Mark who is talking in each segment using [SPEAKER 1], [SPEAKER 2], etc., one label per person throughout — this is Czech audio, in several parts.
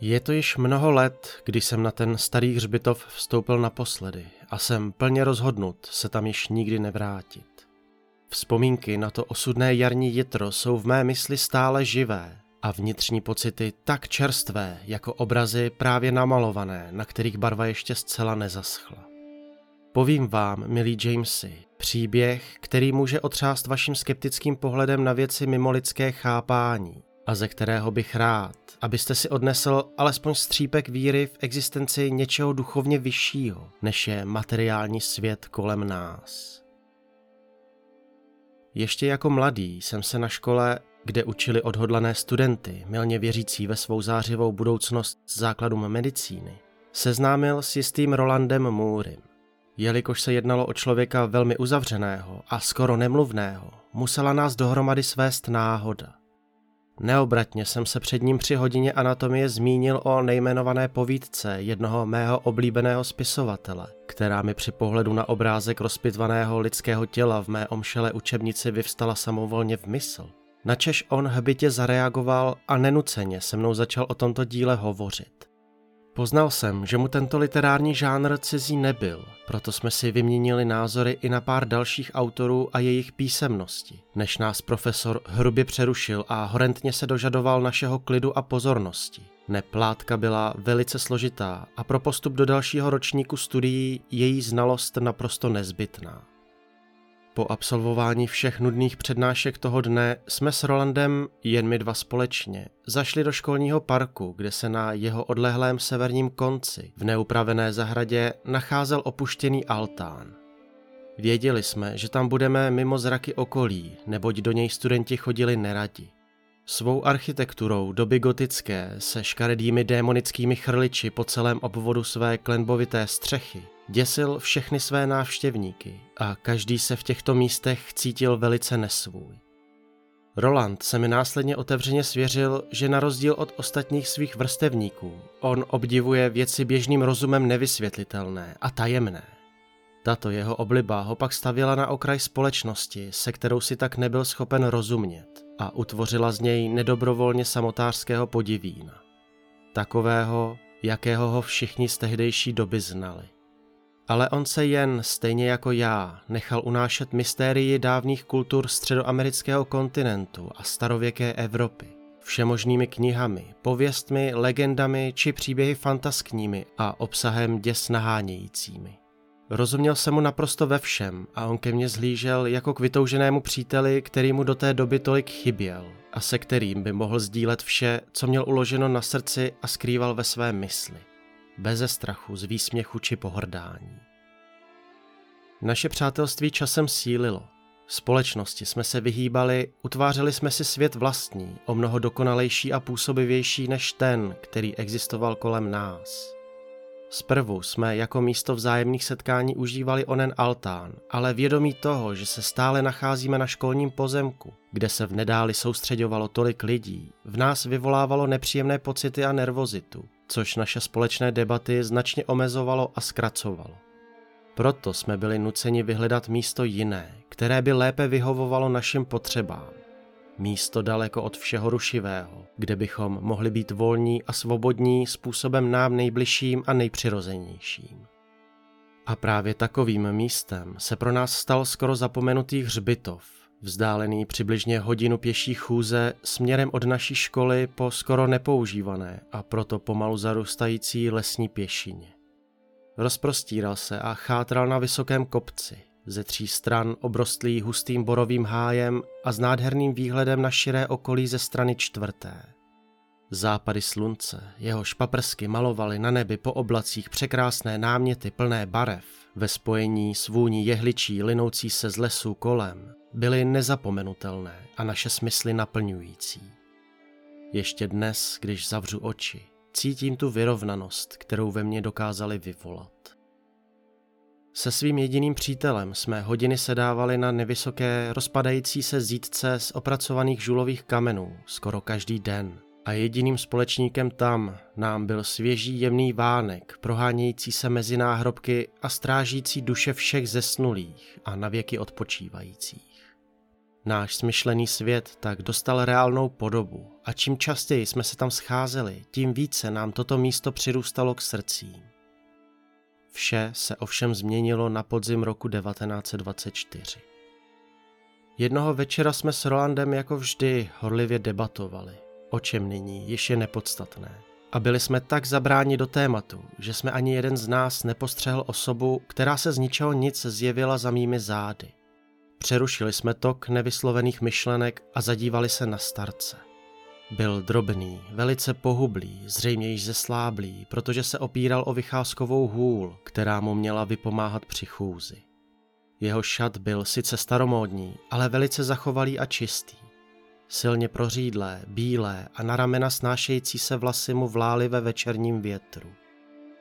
[SPEAKER 1] Je to již mnoho let, když jsem na ten starý hřbitov vstoupil naposledy a jsem plně rozhodnut se tam již nikdy nevrátit. Vzpomínky na to osudné jarní jitro jsou v mé mysli stále živé a vnitřní pocity tak čerstvé jako obrazy právě namalované, na kterých barva ještě zcela nezaschla. Povím vám, milí Jamesy, příběh, který může otřást vaším skeptickým pohledem na věci mimo lidské chápání a ze kterého bych rád, abyste si odnesl alespoň střípek víry v existenci něčeho duchovně vyššího, než je materiální svět kolem nás. Ještě jako mladý jsem se na škole, kde učili odhodlané studenty, milně věřící ve svou zářivou budoucnost z základům medicíny, seznámil s jistým Rolandem Moorem. Jelikož se jednalo o člověka velmi uzavřeného a skoro nemluvného, musela nás dohromady svést náhoda – Neobratně jsem se před ním při hodině anatomie zmínil o nejmenované povídce jednoho mého oblíbeného spisovatele, která mi při pohledu na obrázek rozpitvaného lidského těla v mé omšele učebnici vyvstala samovolně v mysl. Načež on hbitě zareagoval a nenuceně se mnou začal o tomto díle hovořit. Poznal jsem, že mu tento literární žánr cizí nebyl, proto jsme si vyměnili názory i na pár dalších autorů a jejich písemnosti, než nás profesor hrubě přerušil a horentně se dožadoval našeho klidu a pozornosti. Neplátka byla velice složitá a pro postup do dalšího ročníku studií její znalost naprosto nezbytná. Po absolvování všech nudných přednášek toho dne jsme s Rolandem, jen my dva společně, zašli do školního parku, kde se na jeho odlehlém severním konci, v neupravené zahradě, nacházel opuštěný altán. Věděli jsme, že tam budeme mimo zraky okolí, neboť do něj studenti chodili neradi. Svou architekturou doby gotické se škaredými démonickými chrliči po celém obvodu své klenbovité střechy děsil všechny své návštěvníky a každý se v těchto místech cítil velice nesvůj. Roland se mi následně otevřeně svěřil, že na rozdíl od ostatních svých vrstevníků, on obdivuje věci běžným rozumem nevysvětlitelné a tajemné. Tato jeho obliba ho pak stavěla na okraj společnosti, se kterou si tak nebyl schopen rozumět a utvořila z něj nedobrovolně samotářského podivína. Takového, jakého ho všichni z tehdejší doby znali. Ale on se jen, stejně jako já, nechal unášet mystérii dávných kultur středoamerického kontinentu a starověké Evropy. Všemožnými knihami, pověstmi, legendami či příběhy fantaskními a obsahem děs nahánějícími. Rozuměl jsem mu naprosto ve všem a on ke mně zhlížel jako k vytouženému příteli, který mu do té doby tolik chyběl a se kterým by mohl sdílet vše, co měl uloženo na srdci a skrýval ve své mysli. Beze strachu, z výsměchu či pohrdání. Naše přátelství časem sílilo. Společnosti jsme se vyhýbali, utvářeli jsme si svět vlastní, o mnoho dokonalejší a působivější než ten, který existoval kolem nás. Zprvu jsme jako místo vzájemných setkání užívali onen altán, ale vědomí toho, že se stále nacházíme na školním pozemku, kde se v nedáli soustředovalo tolik lidí, v nás vyvolávalo nepříjemné pocity a nervozitu, což naše společné debaty značně omezovalo a zkracovalo. Proto jsme byli nuceni vyhledat místo jiné, které by lépe vyhovovalo našim potřebám. Místo daleko od všeho rušivého, kde bychom mohli být volní a svobodní způsobem nám nejbližším a nejpřirozenějším. A právě takovým místem se pro nás stal skoro zapomenutý hřbitov, vzdálený přibližně hodinu pěší chůze směrem od naší školy po skoro nepoužívané a proto pomalu zarůstající lesní pěšině. Rozprostíral se a chátral na vysokém kopci, ze tří stran obrostlý hustým borovým hájem a s nádherným výhledem na širé okolí ze strany čtvrté. Západy slunce, jeho špaprsky malovaly na nebi po oblacích překrásné náměty plné barev, ve spojení s vůní jehličí linoucí se z lesů kolem, byly nezapomenutelné a naše smysly naplňující. Ještě dnes, když zavřu oči, cítím tu vyrovnanost, kterou ve mně dokázali vyvolat. Se svým jediným přítelem jsme hodiny sedávali na nevysoké, rozpadající se zítce z opracovaných žulových kamenů skoro každý den. A jediným společníkem tam nám byl svěží jemný vánek, prohánějící se mezi náhrobky a strážící duše všech zesnulých a navěky odpočívajících. Náš smyšlený svět tak dostal reálnou podobu a čím častěji jsme se tam scházeli, tím více nám toto místo přirůstalo k srdcím. Vše se ovšem změnilo na podzim roku 1924. Jednoho večera jsme s Rolandem jako vždy horlivě debatovali, o čem nyní již je nepodstatné. A byli jsme tak zabráni do tématu, že jsme ani jeden z nás nepostřehl osobu, která se z ničeho nic zjevila za mými zády. Přerušili jsme tok nevyslovených myšlenek a zadívali se na starce. Byl drobný, velice pohublý, zřejmě již zesláblý, protože se opíral o vycházkovou hůl, která mu měla vypomáhat při chůzi. Jeho šat byl sice staromódní, ale velice zachovalý a čistý. Silně prořídlé, bílé a na ramena snášející se vlasy mu vlály ve večerním větru.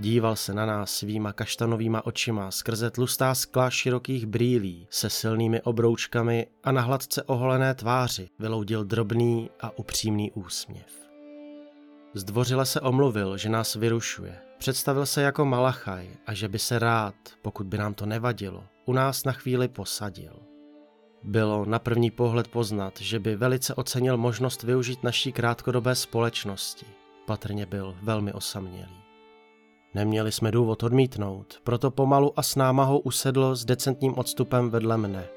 [SPEAKER 1] Díval se na nás svýma kaštanovýma očima skrze tlustá skla širokých brýlí se silnými obroučkami a na hladce oholené tváři vyloudil drobný a upřímný úsměv. Zdvořile se omluvil, že nás vyrušuje. Představil se jako Malachaj a že by se rád, pokud by nám to nevadilo, u nás na chvíli posadil. Bylo na první pohled poznat, že by velice ocenil možnost využít naší krátkodobé společnosti. Patrně byl velmi osamělý. Neměli jsme důvod odmítnout, proto pomalu a s námahou usedl s decentním odstupem vedle mne.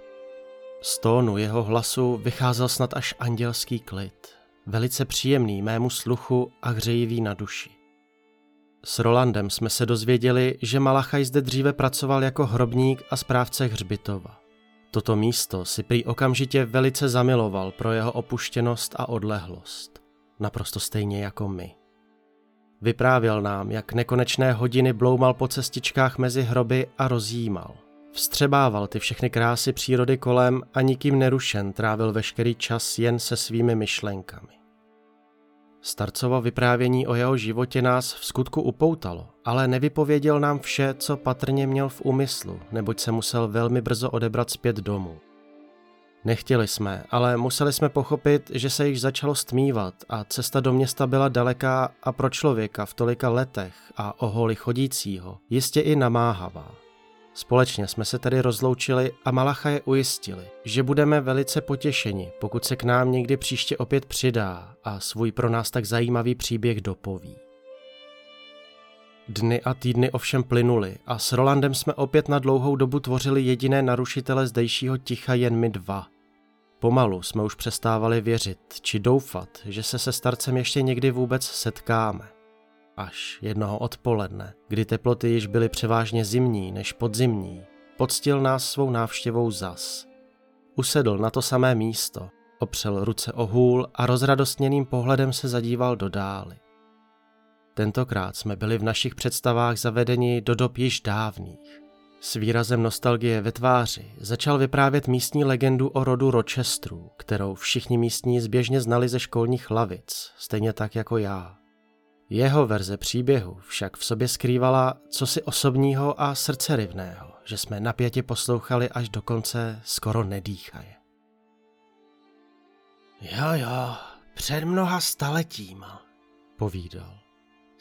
[SPEAKER 1] Z tónu jeho hlasu vycházel snad až andělský klid, velice příjemný mému sluchu a hřejivý na duši. S Rolandem jsme se dozvěděli, že Malachaj zde dříve pracoval jako hrobník a správce hřbitova. Toto místo si prý okamžitě velice zamiloval pro jeho opuštěnost a odlehlost, naprosto stejně jako my. Vyprávěl nám, jak nekonečné hodiny bloumal po cestičkách mezi hroby a rozjímal. Vstřebával ty všechny krásy přírody kolem a nikým nerušen trávil veškerý čas jen se svými myšlenkami. Starcovo vyprávění o jeho životě nás v skutku upoutalo, ale nevypověděl nám vše, co patrně měl v úmyslu, neboť se musel velmi brzo odebrat zpět domů. Nechtěli jsme, ale museli jsme pochopit, že se již začalo stmívat a cesta do města byla daleká a pro člověka v tolika letech a oholi chodícího jistě i namáhavá. Společně jsme se tedy rozloučili a Malacha je ujistili, že budeme velice potěšeni, pokud se k nám někdy příště opět přidá a svůj pro nás tak zajímavý příběh dopoví. Dny a týdny ovšem plynuly a s Rolandem jsme opět na dlouhou dobu tvořili jediné narušitele zdejšího ticha jen my dva. Pomalu jsme už přestávali věřit či doufat, že se se starcem ještě někdy vůbec setkáme. Až jednoho odpoledne, kdy teploty již byly převážně zimní než podzimní, poctil nás svou návštěvou zas. Usedl na to samé místo, opřel ruce o hůl a rozradostněným pohledem se zadíval do dály. Tentokrát jsme byli v našich představách zavedeni do dob již dávných. S výrazem nostalgie ve tváři začal vyprávět místní legendu o rodu Rochesterů, kterou všichni místní zběžně znali ze školních lavic, stejně tak jako já. Jeho verze příběhu však v sobě skrývala cosi osobního a srdcerivného, že jsme napětě poslouchali až do konce skoro nedýchaje. Jo, jo, před mnoha staletíma, povídal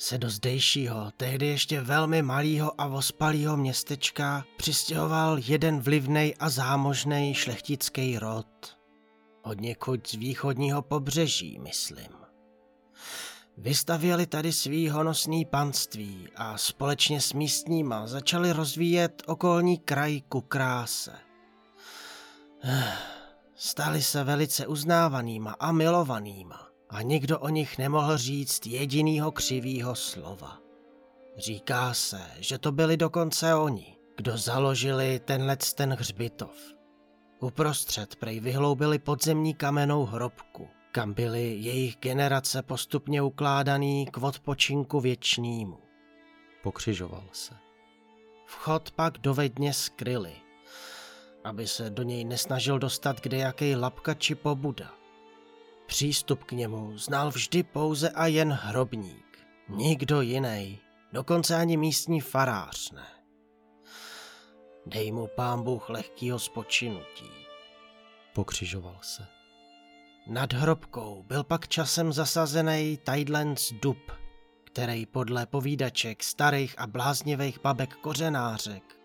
[SPEAKER 1] se do zdejšího, tehdy ještě velmi malého a ospalého městečka přistěhoval jeden vlivnej a zámožný šlechtický rod. Od někud z východního pobřeží, myslím. Vystavěli tady svý honosný panství a společně s místníma začali rozvíjet okolní kraj ku kráse. Stali se velice uznávanýma a milovanýma a nikdo o nich nemohl říct jedinýho křivýho slova. Říká se, že to byli dokonce oni, kdo založili tenhle ten hřbitov. Uprostřed prej vyhloubili podzemní kamennou hrobku, kam byly jejich generace postupně ukládaný k odpočinku věčnímu. Pokřižoval se. Vchod pak dovedně skryli, aby se do něj nesnažil dostat kde jaký lapka či pobuda. Přístup k němu znal vždy pouze a jen hrobník. Nikdo jiný, dokonce ani místní farář ne. Dej mu pán Bůh lehkýho spočinutí. Pokřižoval se. Nad hrobkou byl pak časem zasazený Tidlands dub, který podle povídaček starých a bláznivých babek kořenářek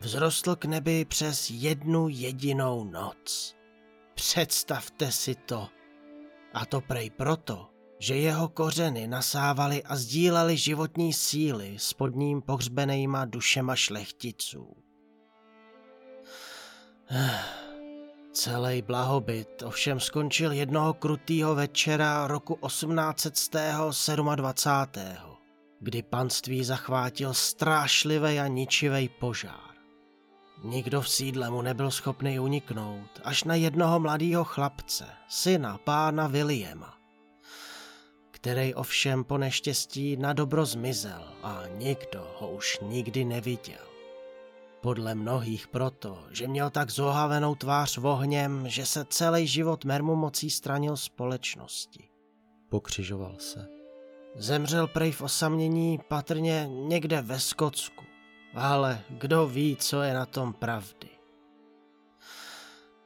[SPEAKER 1] vzrostl k nebi přes jednu jedinou noc Představte si to. A to prej proto, že jeho kořeny nasávaly a sdílely životní síly s pod ním pohřbenýma dušema šlechticů. Celý blahobyt ovšem skončil jednoho krutýho večera roku 1827, kdy panství zachvátil strášlivý a ničivý požár. Nikdo v sídle mu nebyl schopný uniknout, až na jednoho mladého chlapce, syna pána Williama, který ovšem po neštěstí na dobro zmizel a nikdo ho už nikdy neviděl. Podle mnohých proto, že měl tak zohavenou tvář ohněm, že se celý život mermu mocí stranil společnosti.
[SPEAKER 2] Pokřižoval se.
[SPEAKER 1] Zemřel prej v osamění patrně někde ve Skotsku, ale kdo ví, co je na tom pravdy.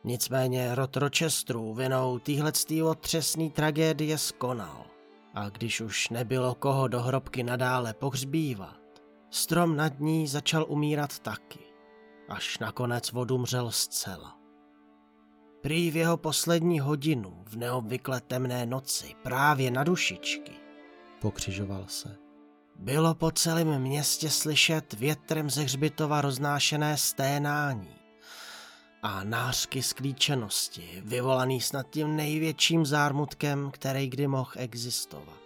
[SPEAKER 1] Nicméně rod Rochesterů vinou týhletý otřesný tragédie skonal a když už nebylo koho do hrobky nadále pohřbívat, strom nad ní začal umírat taky až nakonec odumřel zcela. Prý v jeho poslední hodinu v neobvykle temné noci právě na dušičky.
[SPEAKER 2] Pokřižoval se.
[SPEAKER 1] Bylo po celém městě slyšet větrem ze hřbitova roznášené sténání a nářky sklíčenosti, vyvolaný snad tím největším zármutkem, který kdy mohl existovat.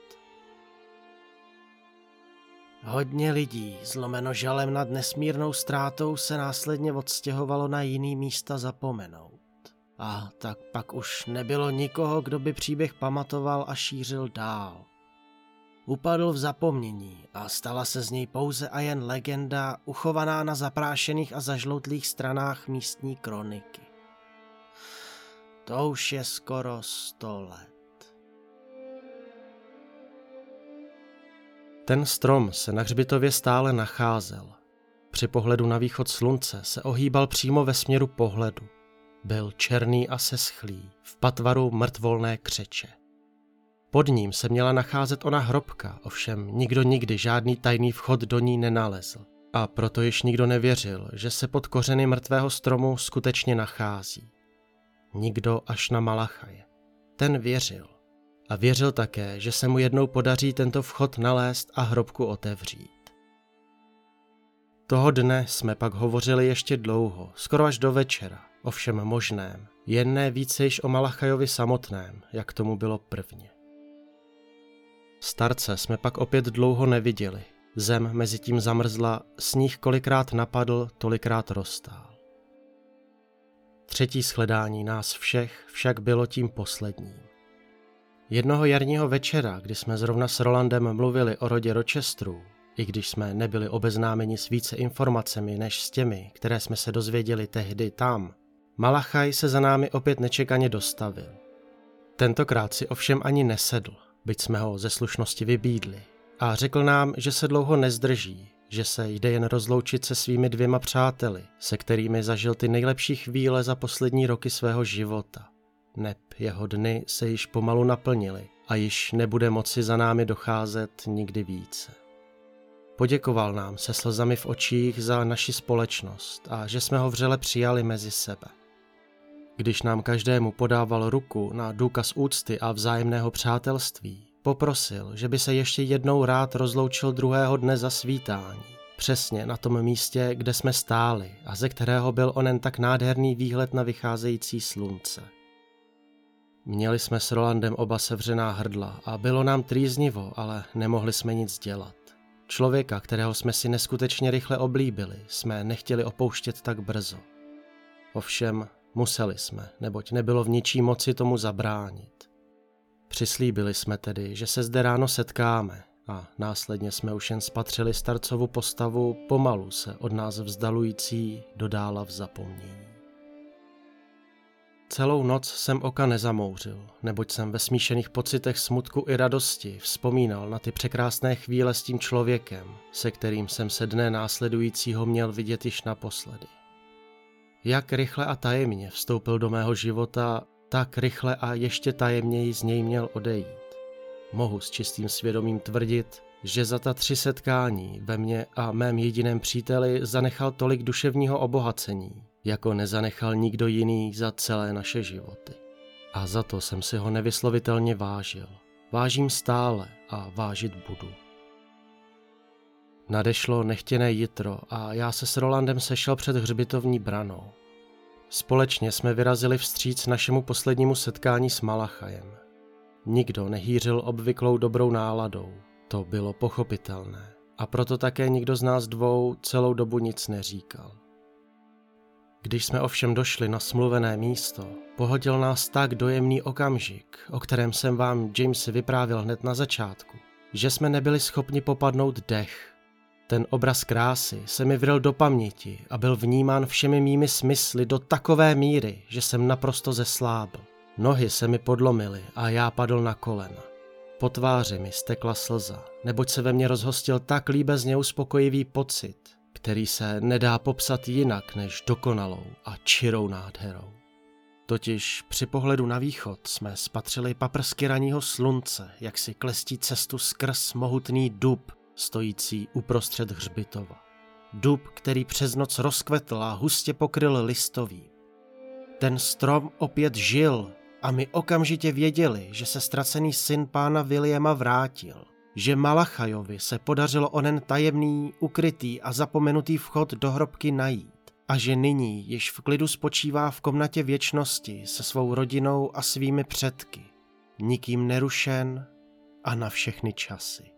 [SPEAKER 1] Hodně lidí, zlomeno žalem nad nesmírnou ztrátou, se následně odstěhovalo na jiný místa zapomenout. A tak pak už nebylo nikoho, kdo by příběh pamatoval a šířil dál. Upadl v zapomnění a stala se z něj pouze a jen legenda, uchovaná na zaprášených a zažloutlých stranách místní kroniky. To už je skoro sto let.
[SPEAKER 2] Ten strom se na hřbitově stále nacházel. Při pohledu na východ slunce se ohýbal přímo ve směru pohledu. Byl černý a seschlý, v patvaru mrtvolné křeče. Pod ním se měla nacházet ona hrobka, ovšem nikdo nikdy žádný tajný vchod do ní nenalezl. A proto již nikdo nevěřil, že se pod kořeny mrtvého stromu skutečně nachází. Nikdo až na Malachaje. Ten věřil a věřil také, že se mu jednou podaří tento vchod nalézt a hrobku otevřít. Toho dne jsme pak hovořili ještě dlouho, skoro až do večera, o všem možném, jen ne více již o Malachajovi samotném, jak tomu bylo prvně. Starce jsme pak opět dlouho neviděli, zem mezi tím zamrzla, sníh kolikrát napadl, tolikrát roztál. Třetí shledání nás všech však bylo tím posledním. Jednoho jarního večera, kdy jsme zrovna s Rolandem mluvili o rodě Rochesterů, i když jsme nebyli obeznámeni s více informacemi než s těmi, které jsme se dozvěděli tehdy tam, Malachaj se za námi opět nečekaně dostavil. Tentokrát si ovšem ani nesedl, byť jsme ho ze slušnosti vybídli, a řekl nám, že se dlouho nezdrží, že se jde jen rozloučit se svými dvěma přáteli, se kterými zažil ty nejlepší chvíle za poslední roky svého života neb jeho dny se již pomalu naplnily a již nebude moci za námi docházet nikdy více. Poděkoval nám se slzami v očích za naši společnost a že jsme ho vřele přijali mezi sebe. Když nám každému podával ruku na důkaz úcty a vzájemného přátelství, poprosil, že by se ještě jednou rád rozloučil druhého dne za svítání, přesně na tom místě, kde jsme stáli a ze kterého byl onen tak nádherný výhled na vycházející slunce. Měli jsme s Rolandem oba sevřená hrdla a bylo nám trýznivo, ale nemohli jsme nic dělat. Člověka, kterého jsme si neskutečně rychle oblíbili, jsme nechtěli opouštět tak brzo. Ovšem, museli jsme, neboť nebylo v ničí moci tomu zabránit. Přislíbili jsme tedy, že se zde ráno setkáme a následně jsme už jen spatřili starcovu postavu pomalu se od nás vzdalující dodála v zapomnění. Celou noc jsem oka nezamouřil, neboť jsem ve smíšených pocitech smutku i radosti vzpomínal na ty překrásné chvíle s tím člověkem, se kterým jsem se dne následujícího měl vidět již naposledy. Jak rychle a tajemně vstoupil do mého života, tak rychle a ještě tajemněji z něj měl odejít. Mohu s čistým svědomím tvrdit, že za ta tři setkání ve mně a mém jediném příteli zanechal tolik duševního obohacení, jako nezanechal nikdo jiný za celé naše životy. A za to jsem si ho nevyslovitelně vážil. Vážím stále a vážit budu. Nadešlo nechtěné jitro a já se s Rolandem sešel před hřbitovní branou. Společně jsme vyrazili vstříc našemu poslednímu setkání s Malachajem. Nikdo nehýřil obvyklou dobrou náladou, to bylo pochopitelné, a proto také nikdo z nás dvou celou dobu nic neříkal. Když jsme ovšem došli na smluvené místo, pohodil nás tak dojemný okamžik, o kterém jsem vám James vyprávěl hned na začátku, že jsme nebyli schopni popadnout dech. Ten obraz krásy se mi vril do paměti a byl vnímán všemi mými smysly do takové míry, že jsem naprosto zeslábl. Nohy se mi podlomily a já padl na kolena. Po tváři mi stekla slza, neboť se ve mně rozhostil tak líbezně uspokojivý pocit, který se nedá popsat jinak než dokonalou a čirou nádherou. Totiž při pohledu na východ jsme spatřili paprsky raního slunce, jak si klestí cestu skrz mohutný dub, stojící uprostřed hřbitova. Dub, který přes noc rozkvetl a hustě pokryl listový. Ten strom opět žil a my okamžitě věděli, že se ztracený syn pána Williama vrátil, že Malachajovi se podařilo onen tajemný, ukrytý a zapomenutý vchod do hrobky najít a že nyní již v klidu spočívá v komnatě věčnosti se svou rodinou a svými předky, nikým nerušen a na všechny časy.